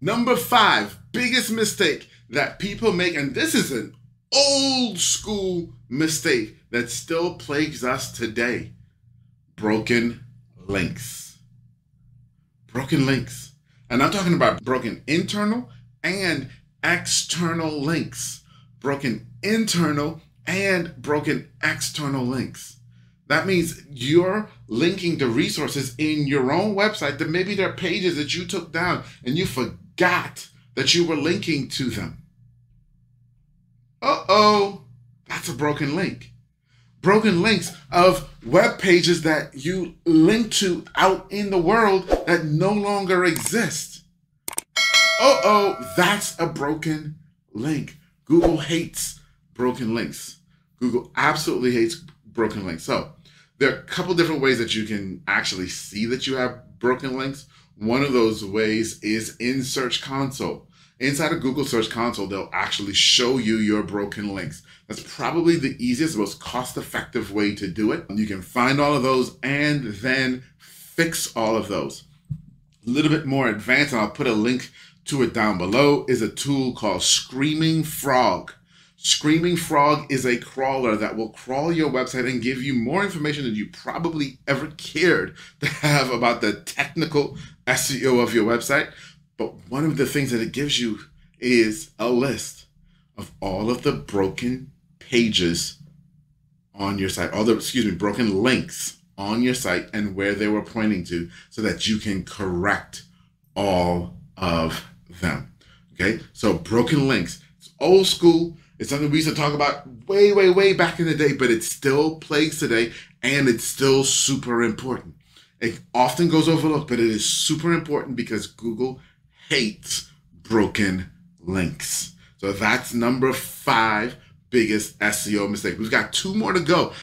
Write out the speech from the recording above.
Number five, biggest mistake that people make, and this is an old school mistake that still plagues us today broken links. Broken links. And I'm talking about broken internal and external links. Broken internal and broken external links. That means you're linking to resources in your own website that maybe there are pages that you took down and you forgot that you were linking to them. Uh oh, that's a broken link. Broken links of web pages that you link to out in the world that no longer exist. Uh oh, that's a broken link. Google hates broken links. Google absolutely hates broken links. So, there are a couple different ways that you can actually see that you have broken links. One of those ways is in Search Console. Inside of Google Search Console, they'll actually show you your broken links. That's probably the easiest, most cost effective way to do it. You can find all of those and then fix all of those. A little bit more advanced, and I'll put a link to it down below, is a tool called Screaming Frog. Screaming Frog is a crawler that will crawl your website and give you more information than you probably ever cared to have about the technical SEO of your website. But one of the things that it gives you is a list of all of the broken pages on your site, all the, excuse me, broken links on your site and where they were pointing to so that you can correct all of them. Okay, so broken links. It's old school it's something we used to talk about way, way, way back in the day, but it still plagues today and it's still super important. It often goes overlooked, but it is super important because Google hates broken links. So that's number five biggest SEO mistake. We've got two more to go.